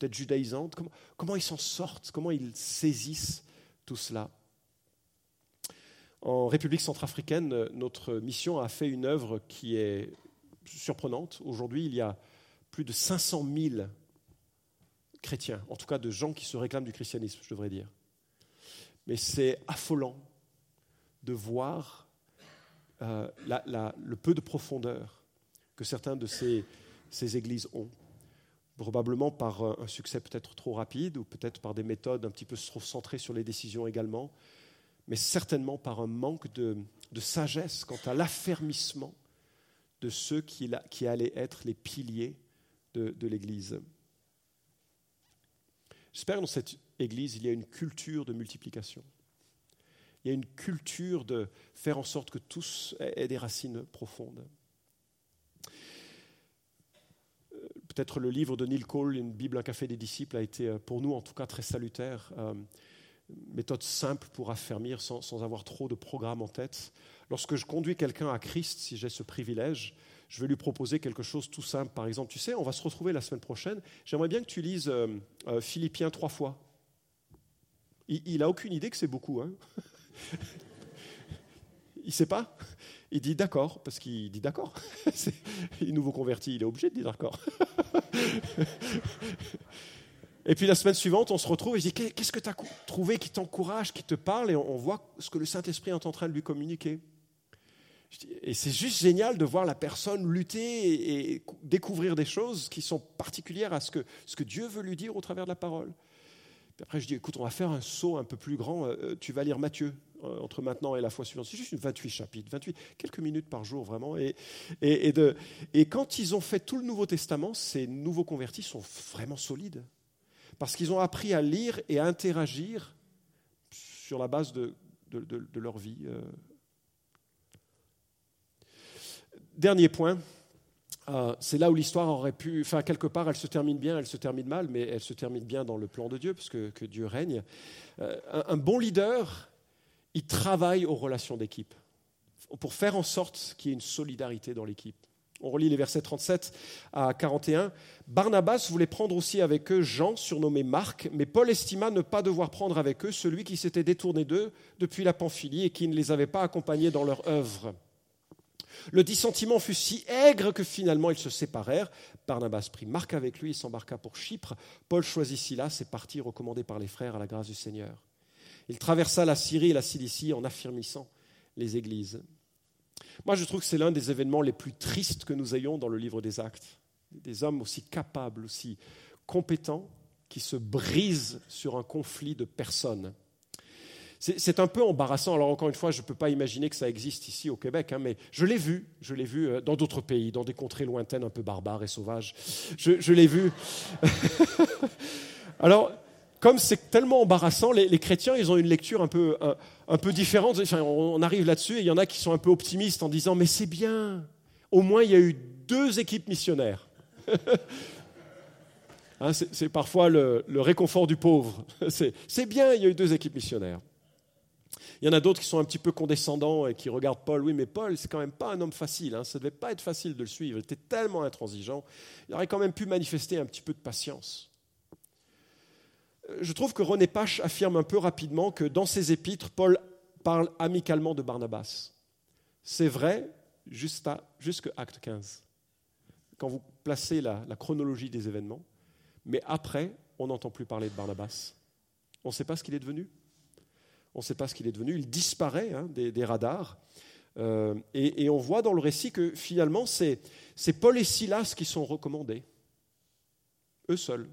peut-être judaïsantes comment, ils s'en sortent Comment ils saisissent tout cela En République centrafricaine, notre mission a fait une œuvre qui est surprenante. Aujourd'hui, il y a plus de 500 000 chrétiens, en tout cas de gens qui se réclament du christianisme, je devrais dire. Mais c'est affolant de voir euh, le peu de profondeur que certains de ces églises ont, probablement par un succès peut-être trop rapide ou peut-être par des méthodes un petit peu trop centrées sur les décisions également, mais certainement par un manque de, sagesse quant à l'affermissement de ceux qui, qui, allaient être les piliers de, de l'Église. J'espère que dans cette Église, il y a une culture de multiplication. Il y a une culture de faire en sorte que tous aient des racines profondes. Euh, peut-être le livre de Neil Cole, Une Bible, un café des disciples, a été euh, pour nous en tout cas très salutaire. Euh, méthode simple pour affermir sans, avoir trop de programme en tête. Lorsque je conduis quelqu'un à Christ, si j'ai ce privilège, je vais lui proposer quelque chose tout simple. Par exemple, tu sais, on va se retrouver la semaine prochaine. J'aimerais bien que tu lises euh, euh, Philippiens trois fois. Il n'a aucune idée que c'est beaucoup. Hein il ne sait pas? Il dit d'accord, parce qu'il dit d'accord. il est nouveau converti, il est obligé de dire d'accord. Et puis la semaine suivante, on se retrouve et je dis Qu'est-ce que tu as trouvé qui t'encourage, qui te parle? Et on voit ce que le Saint-Esprit est en train de lui communiquer. Et c'est juste génial de voir la personne lutter et, découvrir des choses qui sont particulières à ce que, ce que Dieu veut lui dire au travers de la parole. après, je dis, écoute, on va faire un saut un peu plus grand. Euh, tu vas lire Matthieu euh, entre maintenant et la fois suivante. C'est juste une 28 chapitres, 28, quelques minutes par jour, vraiment. Et, et, de, et quand ils ont fait tout le Nouveau Testament, ces nouveaux convertis sont vraiment solides. Parce qu'ils ont appris à lire et à interagir sur la base de, de, leur vie euh, Dernier point, euh, c'est là où l'histoire aurait pu, enfin quelque part, elle se termine bien, elle se termine mal, mais elle se termine bien dans le plan de Dieu, parce que, Dieu règne. Euh, un, bon leader, il travaille aux relations d'équipe pour faire en sorte qu'il y ait une solidarité dans l'équipe. On relit les versets 37 à 41. Barnabas voulait prendre aussi avec eux Jean, surnommé Marc, mais Paul estima ne pas devoir prendre avec eux celui qui s'était détourné d'eux depuis la Pamphylie et qui ne les avait pas accompagnés dans leur œuvre. Le dissentiment fut si aigre que finalement ils se séparèrent. Barnabas prit Marc avec lui et s'embarqua pour Chypre. Paul choisit Silas et partit recommandé par les frères à la grâce du Seigneur. Il traversa la Syrie et la Cilicie en affirmissant les églises. Moi, je trouve que c'est l'un des événements les plus tristes que nous ayons dans le livre des Actes. Des hommes aussi capables, aussi compétents, qui se brisent sur un conflit de personnes. C'est un peu embarrassant. Alors encore une fois, je ne peux pas imaginer que ça existe ici au Québec, hein, mais je l'ai vu. Je l'ai vu euh, dans d'autres pays, dans des contrées lointaines, un peu barbares et sauvages. Je, l'ai vu. Alors, comme c'est tellement embarrassant, les, chrétiens, ils ont une lecture un peu, un, peu différente. on arrive là-dessus et il y en a qui sont un peu optimistes en disant, mais c'est bien. Au moins, il y a eu deux équipes missionnaires. Hein, c'est parfois le, le, réconfort du pauvre. C'est bien, il y a eu deux équipes missionnaires. Il y en a d'autres qui sont un petit peu condescendants et qui regardent Paul. Oui, mais Paul, c'est quand même pas un homme facile. Hein. Ça ne devait pas être facile de le suivre. Il était tellement intransigeant. Il aurait quand même pu manifester un petit peu de patience. Je trouve que René Pache affirme un peu rapidement que dans ses épîtres, Paul parle amicalement de Barnabas. C'est vrai jusqu'à acte 15, quand vous placez la, la chronologie des événements. Mais après, on n'entend plus parler de Barnabas. On ne sait pas ce qu'il est devenu. On ne sait pas ce qu'il est devenu. Il disparaît hein, des, radars. Euh, et, on voit dans le récit que finalement, c'est Paul et Silas qui sont recommandés. Eux seuls.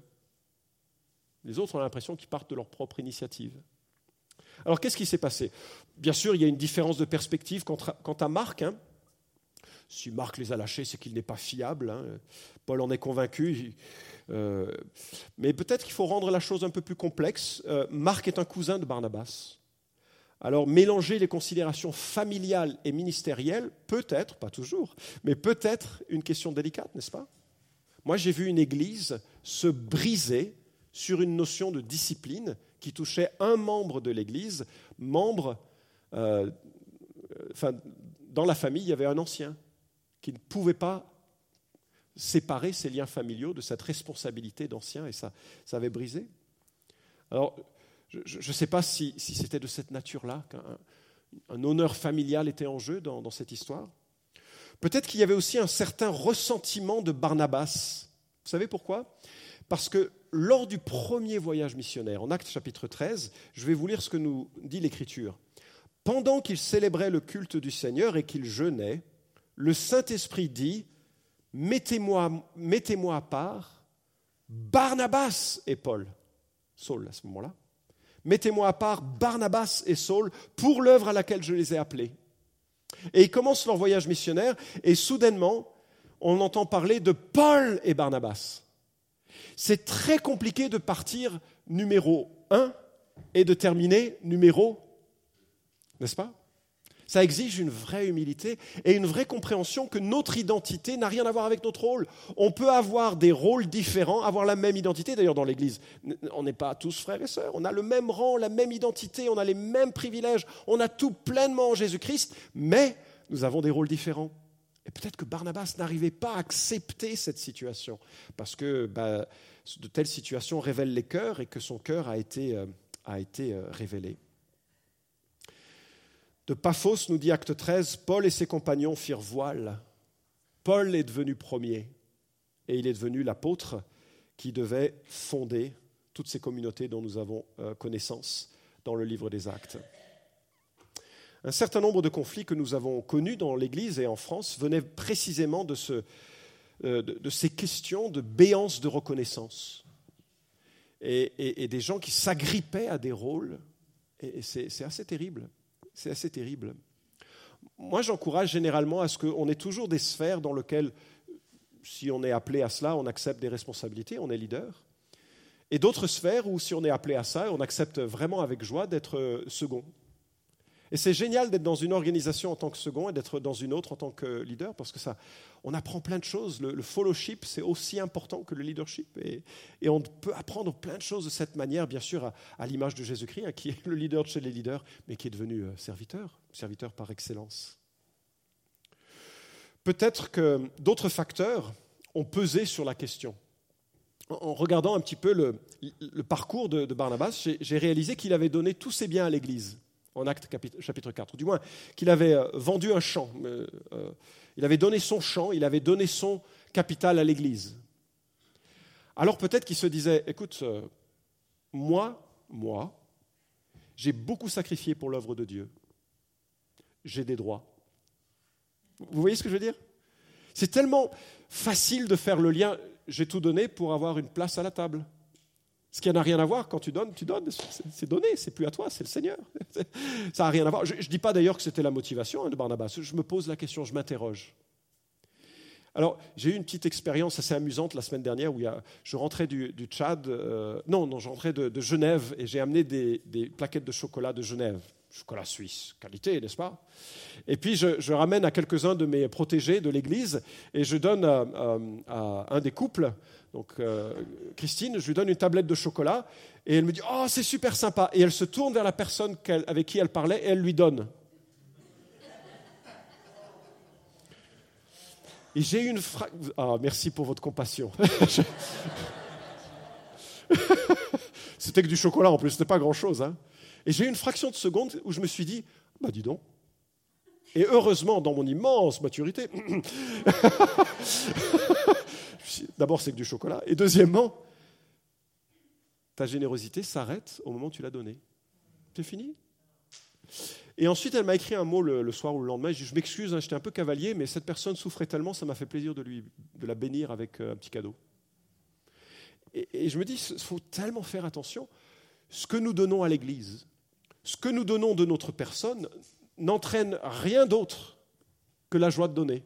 Les autres ont l'impression qu'ils partent de leur propre initiative. Alors qu'est-ce qui s'est passé? Bien sûr, il y a une différence de perspective quant à Marc. Hein. Si Marc les a lâchés, c'est qu'il n'est pas fiable. Hein. Paul en est convaincu. Euh, mais peut-être qu'il faut rendre la chose un peu plus complexe. Euh, Marc est un cousin de Barnabas. Alors mélanger les considérations familiales et ministérielles peut être, pas toujours, mais peut être une question délicate, n'est-ce pas? Moi j'ai vu une église se briser sur une notion de discipline qui touchait un membre de l'église, membre, euh, enfin, dans la famille il y avait un ancien qui ne pouvait pas séparer ses liens familiaux de cette responsabilité d'ancien et ça, ça avait brisé. Alors, je ne sais pas si, c'était de cette nature-là qu'un honneur familial était en jeu dans, cette histoire. Peut-être qu'il y avait aussi un certain ressentiment de Barnabas. Vous savez pourquoi? Parce que lors du premier voyage missionnaire, en Actes chapitre 13, je vais vous lire ce que nous dit l'Écriture. Pendant qu'il célébrait le culte du Seigneur et qu'il jeûnait, le Saint-Esprit dit, mettez-moi mettez à part Barnabas et Paul, Saul à ce moment-là, mettez-moi à part Barnabas et Saul pour l'œuvre à laquelle je les ai appelés. Et ils commencent leur voyage missionnaire et soudainement, on entend parler de Paul et Barnabas. C'est très compliqué de partir numéro un et de terminer numéro, n'est-ce pas? Ça exige une vraie humilité et une vraie compréhension que notre identité n'a rien à voir avec notre rôle. On peut avoir des rôles différents, avoir la même identité. D'ailleurs, dans l'Église, on n'est pas tous frères et sœurs. On a le même rang, la même identité, on a les mêmes privilèges, on a tout pleinement en Jésus-Christ, mais nous avons des rôles différents. Et peut-être que Barnabas n'arrivait pas à accepter cette situation, parce que bah, de telles situations révèlent les cœurs et que son cœur a été, euh, euh, révélé. De Paphos, nous dit Acte 13, Paul et ses compagnons firent voile. Paul est devenu premier et il est devenu l'apôtre qui devait fonder toutes ces communautés dont nous avons euh, connaissance dans le livre des Actes. Un certain nombre de conflits que nous avons connus dans l'Église et en France venaient précisément de, euh, ces questions de béance de reconnaissance et, des gens qui s'agrippaient à des rôles. et c'est assez terrible. C'est assez terrible. Moi, j'encourage généralement à ce qu'on ait toujours des sphères dans lesquelles, si on est appelé à cela, on accepte des responsabilités, on est leader. Et d'autres sphères où, si on est appelé à ça, on accepte vraiment avec joie d'être euh, second. Et c'est génial d'être dans une organisation en tant que second et d'être dans une autre en tant que leader parce que ça, on apprend plein de choses. Le, fellowship, c'est aussi important que le leadership. Et, on peut apprendre plein de choses de cette manière, bien sûr, à, l'image de Jésus-Christ, hein, qui est le leader de chez les leaders, mais qui est devenu euh, serviteur, serviteur par excellence. Peut-être que d'autres facteurs ont pesé sur la question. En regardant un petit peu le, parcours de Barnabas, j'ai réalisé qu'il avait donné tous ses biens à l'Église en Acte chapitre 4, ou du moins qu'il avait euh, vendu un champ, euh, il avait donné son champ, il avait donné son capital à l'Église. Alors peut-être qu'il se disait, écoute, euh, moi, moi, j'ai beaucoup sacrifié pour l'œuvre de Dieu, j'ai des droits. Vous voyez ce que je veux dire? C'est tellement facile de faire le lien, j'ai tout donné pour avoir une place à la table. Ce qui n'a rien à voir, quand tu donnes, tu donnes, c'est donné, c'est plus à toi, c'est le Seigneur. Ça n'a rien à voir. Je ne dis pas d'ailleurs que c'était la motivation hein, de Barnabas, je me pose la question, je m'interroge. Alors, j'ai eu une petite expérience assez amusante la semaine dernière où je rentrais du, Tchad, euh, non, non, je rentrais de, Genève et j'ai amené des, plaquettes de chocolat de Genève, chocolat suisse, qualité, n'est-ce pas? Et puis, je, ramène à quelques-uns de mes protégés de l'Église et je donne à un des couples donc euh, Christine, je lui donne une tablette de chocolat et elle me dit Oh, c'est super sympa. Et elle se tourne vers la personne avec qui elle parlait et elle lui donne. Et j'ai une phrase. Ah, merci pour votre compassion. c'était que du chocolat en plus, c'était pas grand-chose. Hein. Et j'ai eu une fraction de seconde où je me suis dit Bah, dis donc. Et heureusement, dans mon immense maturité, D'abord, c'est que du chocolat. Et deuxièmement, ta générosité s'arrête au moment où tu l'as donné. C'est fini. Et ensuite, elle m'a écrit un mot le, soir ou le lendemain. Je, je m'excuse, hein, j'étais un peu cavalier, mais cette personne souffrait tellement, ça m'a fait plaisir de, lui, de la bénir avec euh, un petit cadeau. Et, je me dis, il faut tellement faire attention. Ce que nous donnons à l'Église, ce que nous donnons de notre personne, n'entraîne rien d'autre que la joie de donner.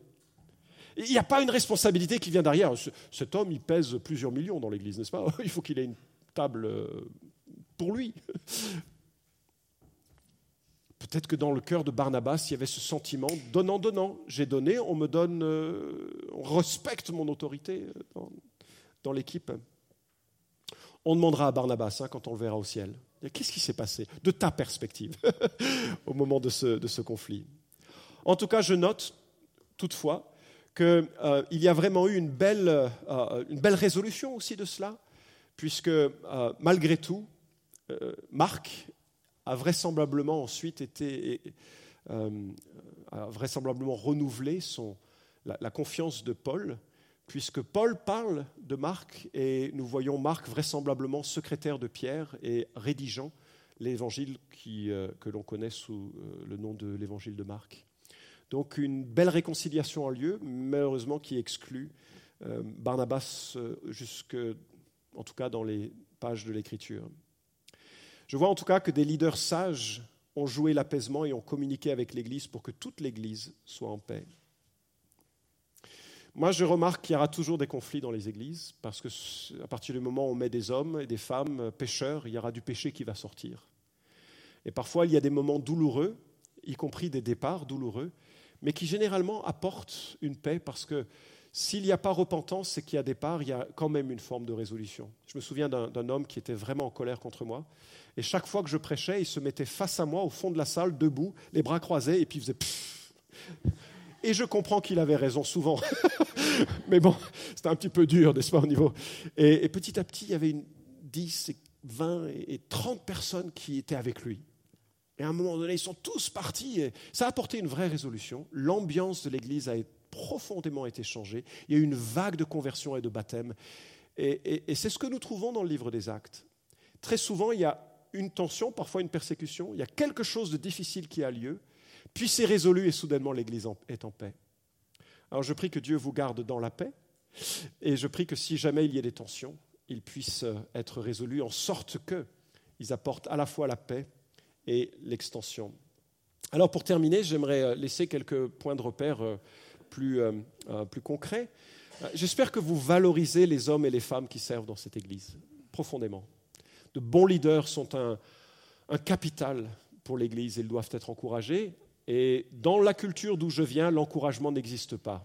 Il n'y a pas une responsabilité qui vient derrière. Cet homme, il pèse plusieurs millions dans l'Église, n'est-ce pas? Il faut qu'il ait une table euh, pour lui. Peut-être que dans le cœur de Barnabas, il y avait ce sentiment donnant, donnant. J'ai donné, on me donne, euh, on respecte mon autorité euh, dans, l'équipe. On demandera à Barnabas hein, quand on le verra au ciel. Qu'est-ce qui s'est passé de ta perspective au moment de ce, conflit? En tout cas, je note toutefois qu'il euh, y a vraiment eu une belle, euh, une belle résolution aussi de cela, puisque euh, malgré tout, Marc a vraisemblablement ensuite été, vraisemblablement renouvelé la, confiance de Paul, puisque Paul parle de Marc et nous voyons Marc vraisemblablement secrétaire de Pierre et rédigeant l'évangile que l'on connaît sous le nom de l'évangile de Marc. Donc une belle réconciliation a lieu, malheureusement qui exclut euh, Barnabas euh, jusque, en tout cas dans les pages de l'Écriture. Je vois en tout cas que des leaders sages ont joué l'apaisement et ont communiqué avec l'Église pour que toute l'Église soit en paix. Moi, je remarque qu'il y aura toujours des conflits dans les églises, parce que à partir du moment où on met des hommes et des femmes euh, pécheurs, il y aura du péché qui va sortir. Et parfois, il y a des moments douloureux, y compris des départs douloureux, mais qui généralement apporte une paix parce que s'il n'y a pas repentance, c'est qu'il y a départ, il y a quand même une forme de résolution. Je me souviens d'un homme qui était vraiment en colère contre moi, et chaque fois que je prêchais, il se mettait face à moi au fond de la salle, debout, les bras croisés, et puis il faisait Et je comprends qu'il avait raison souvent. Mais bon, c'était un petit peu dur, n'est-ce pas, au niveau. Et, petit à petit, il y avait une 10, 20 et 30 personnes qui étaient avec lui. Et à un moment donné, ils sont tous partis. Et ça a apporté une vraie résolution. L'ambiance de l'Église a profondément été changée. Il y a eu une vague de conversion et de baptême. Et, c'est ce que nous trouvons dans le livre des actes. Très souvent, il y a une tension, parfois une persécution. Il y a quelque chose de difficile qui a lieu. Puis c'est résolu et soudainement l'Église est en paix. Alors je prie que Dieu vous garde dans la paix. Et je prie que si jamais il y a des tensions, ils puissent être résolus en sorte qu'ils apportent à la fois la paix et l'extension. Alors pour terminer, j'aimerais euh, laisser quelques points de repère euh, plus, euh, plus concrets. J'espère que vous valorisez les hommes et les femmes qui servent dans cette Église, profondément. De bons leaders sont un, un capital pour l'Église, ils doivent être encouragés. Et dans la culture d'où je viens, l'encouragement n'existe pas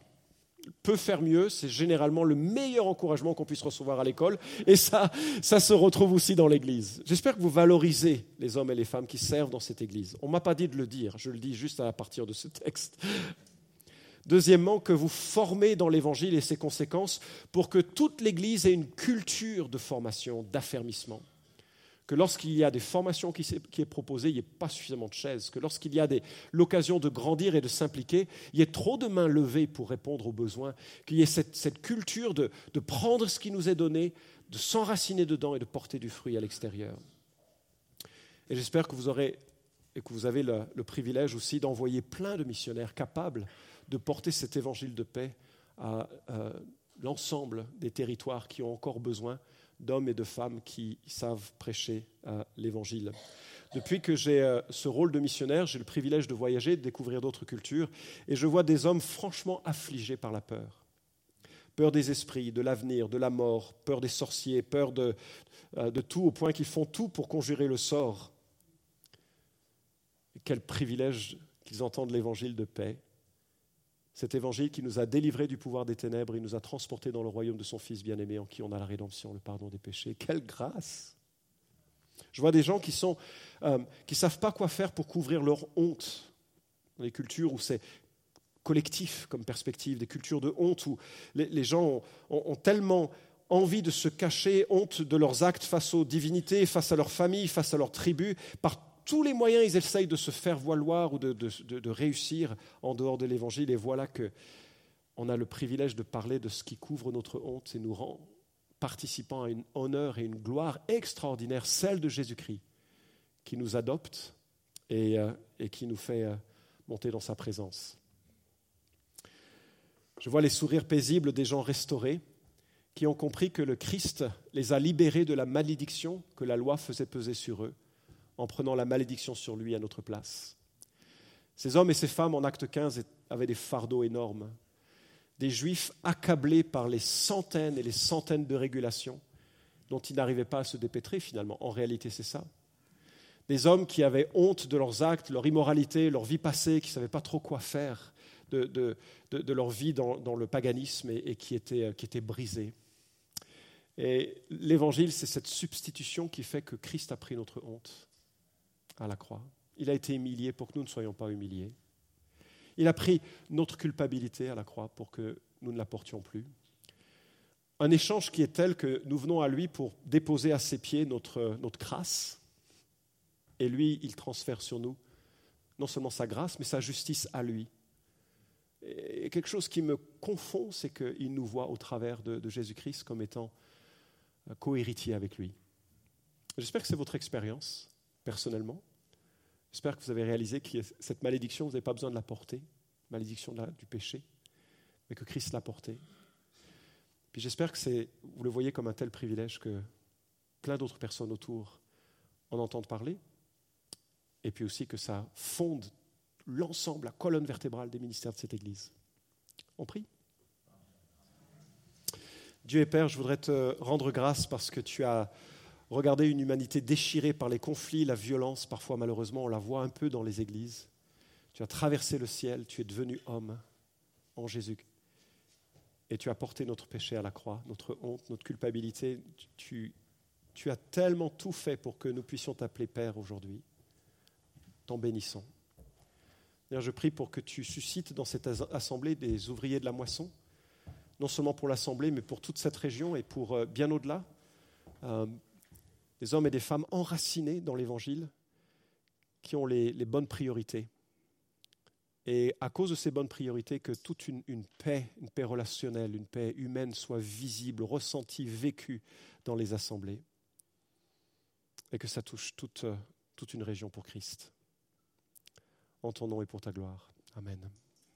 peut faire mieux, c'est généralement le meilleur encouragement qu'on puisse recevoir à l'école. Et ça, ça se retrouve aussi dans l'Église. J'espère que vous valorisez les hommes et les femmes qui servent dans cette Église. On ne m'a pas dit de le dire, je le dis juste à partir de ce texte. Deuxièmement, que vous formez dans l'Évangile et ses conséquences pour que toute l'Église ait une culture de formation, d'affermissement que lorsqu'il y a des formations qui, est proposées, il n'y ait pas suffisamment de chaises, que lorsqu'il y a l'occasion de grandir et de s'impliquer, il y ait trop de mains levées pour répondre aux besoins, qu'il y ait cette, culture de, prendre ce qui nous est donné, de s'enraciner dedans et de porter du fruit à l'extérieur. Et j'espère que vous aurez et que vous avez le, privilège aussi d'envoyer plein de missionnaires capables de porter cet évangile de paix à l'ensemble des territoires qui ont encore besoin d'hommes et de femmes qui savent prêcher euh, l'Évangile. Depuis que j'ai euh, ce rôle de missionnaire, j'ai le privilège de voyager, de découvrir d'autres cultures, et je vois des hommes franchement affligés par la peur. Peur des esprits, de l'avenir, de la mort, peur des sorciers, peur de, euh, de tout, au point qu'ils font tout pour conjurer le sort. quel privilège qu'ils entendent l'évangile de paix cet évangile qui nous a délivrés du pouvoir des ténèbres, il nous a transportés dans le royaume de son Fils bien-aimé en qui on a la rédemption, le pardon des péchés. Quelle grâce Je vois des gens qui ne euh, savent pas quoi faire pour couvrir leur honte dans les cultures où c'est collectif comme perspective, des cultures de honte où les, gens ont, tellement envie de se cacher, honte de leurs actes face aux divinités, face à leur famille, face à leur tribu, par tous les moyens, ils essayent de se faire valoir ou de, réussir en dehors de l'évangile. Et voilà que on a le privilège de parler de ce qui couvre notre honte et nous rend participants à une honneur et une gloire extraordinaire, celle de Jésus-Christ, qui nous adopte et, euh, qui nous fait euh, monter dans sa présence. Je vois les sourires paisibles des gens restaurés, qui ont compris que le Christ les a libérés de la malédiction que la loi faisait peser sur eux, en prenant la malédiction sur lui à notre place. Ces hommes et ces femmes, en acte 15, avaient des fardeaux énormes, des juifs accablés par les centaines et les centaines de régulations dont ils n'arrivaient pas à se dépêtrer finalement. En réalité, c'est ça. Des hommes qui avaient honte de leurs actes, leur immoralité, leur vie passée, qui ne savaient pas trop quoi faire de, de, leur vie dans, le paganisme et, et qui, étaient, qui étaient brisés. Et l'évangile, c'est cette substitution qui fait que Christ a pris notre honte à la croix. Il a été humilié pour que nous ne soyons pas humiliés. Il a pris notre culpabilité à la croix pour que nous ne la portions plus. Un échange qui est tel que nous venons à lui pour déposer à ses pieds notre, notre grâce. Et lui, il transfère sur nous non seulement sa grâce, mais sa justice à lui. Et quelque chose qui me confond, c'est qu'il nous voit au travers de, de Jésus-Christ comme étant co-héritier avec lui. J'espère que c'est votre expérience, personnellement. J'espère que vous avez réalisé que cette malédiction, vous n'avez pas besoin de la porter, malédiction du péché, mais que Christ l'a portée. Puis j'espère que vous le voyez comme un tel privilège que plein d'autres personnes autour en entendent parler, et puis aussi que ça fonde l'ensemble, la colonne vertébrale des ministères de cette Église. On prie Dieu et Père, je voudrais te rendre grâce parce que tu as regardé une humanité déchirée par les conflits, la violence, parfois malheureusement on la voit un peu dans les églises. Tu as traversé le ciel, tu es devenu homme en Jésus. Et tu as porté notre péché à la croix, notre honte, notre culpabilité. Tu, as tellement tout fait pour que nous puissions t'appeler Père aujourd'hui. T'en bénissons. je prie pour que tu suscites dans cette assemblée des ouvriers de la moisson non seulement pour l'Assemblée, mais pour toute cette région et pour euh, bien au-delà. Des hommes et des femmes enracinés dans l'Évangile, qui ont les, bonnes priorités. Et à cause de ces bonnes priorités, que toute une, paix, une paix relationnelle, une paix humaine soit visible, ressentie, vécue dans les assemblées. Et que ça touche toute, toute une région pour Christ. En ton nom et pour ta gloire. Amen.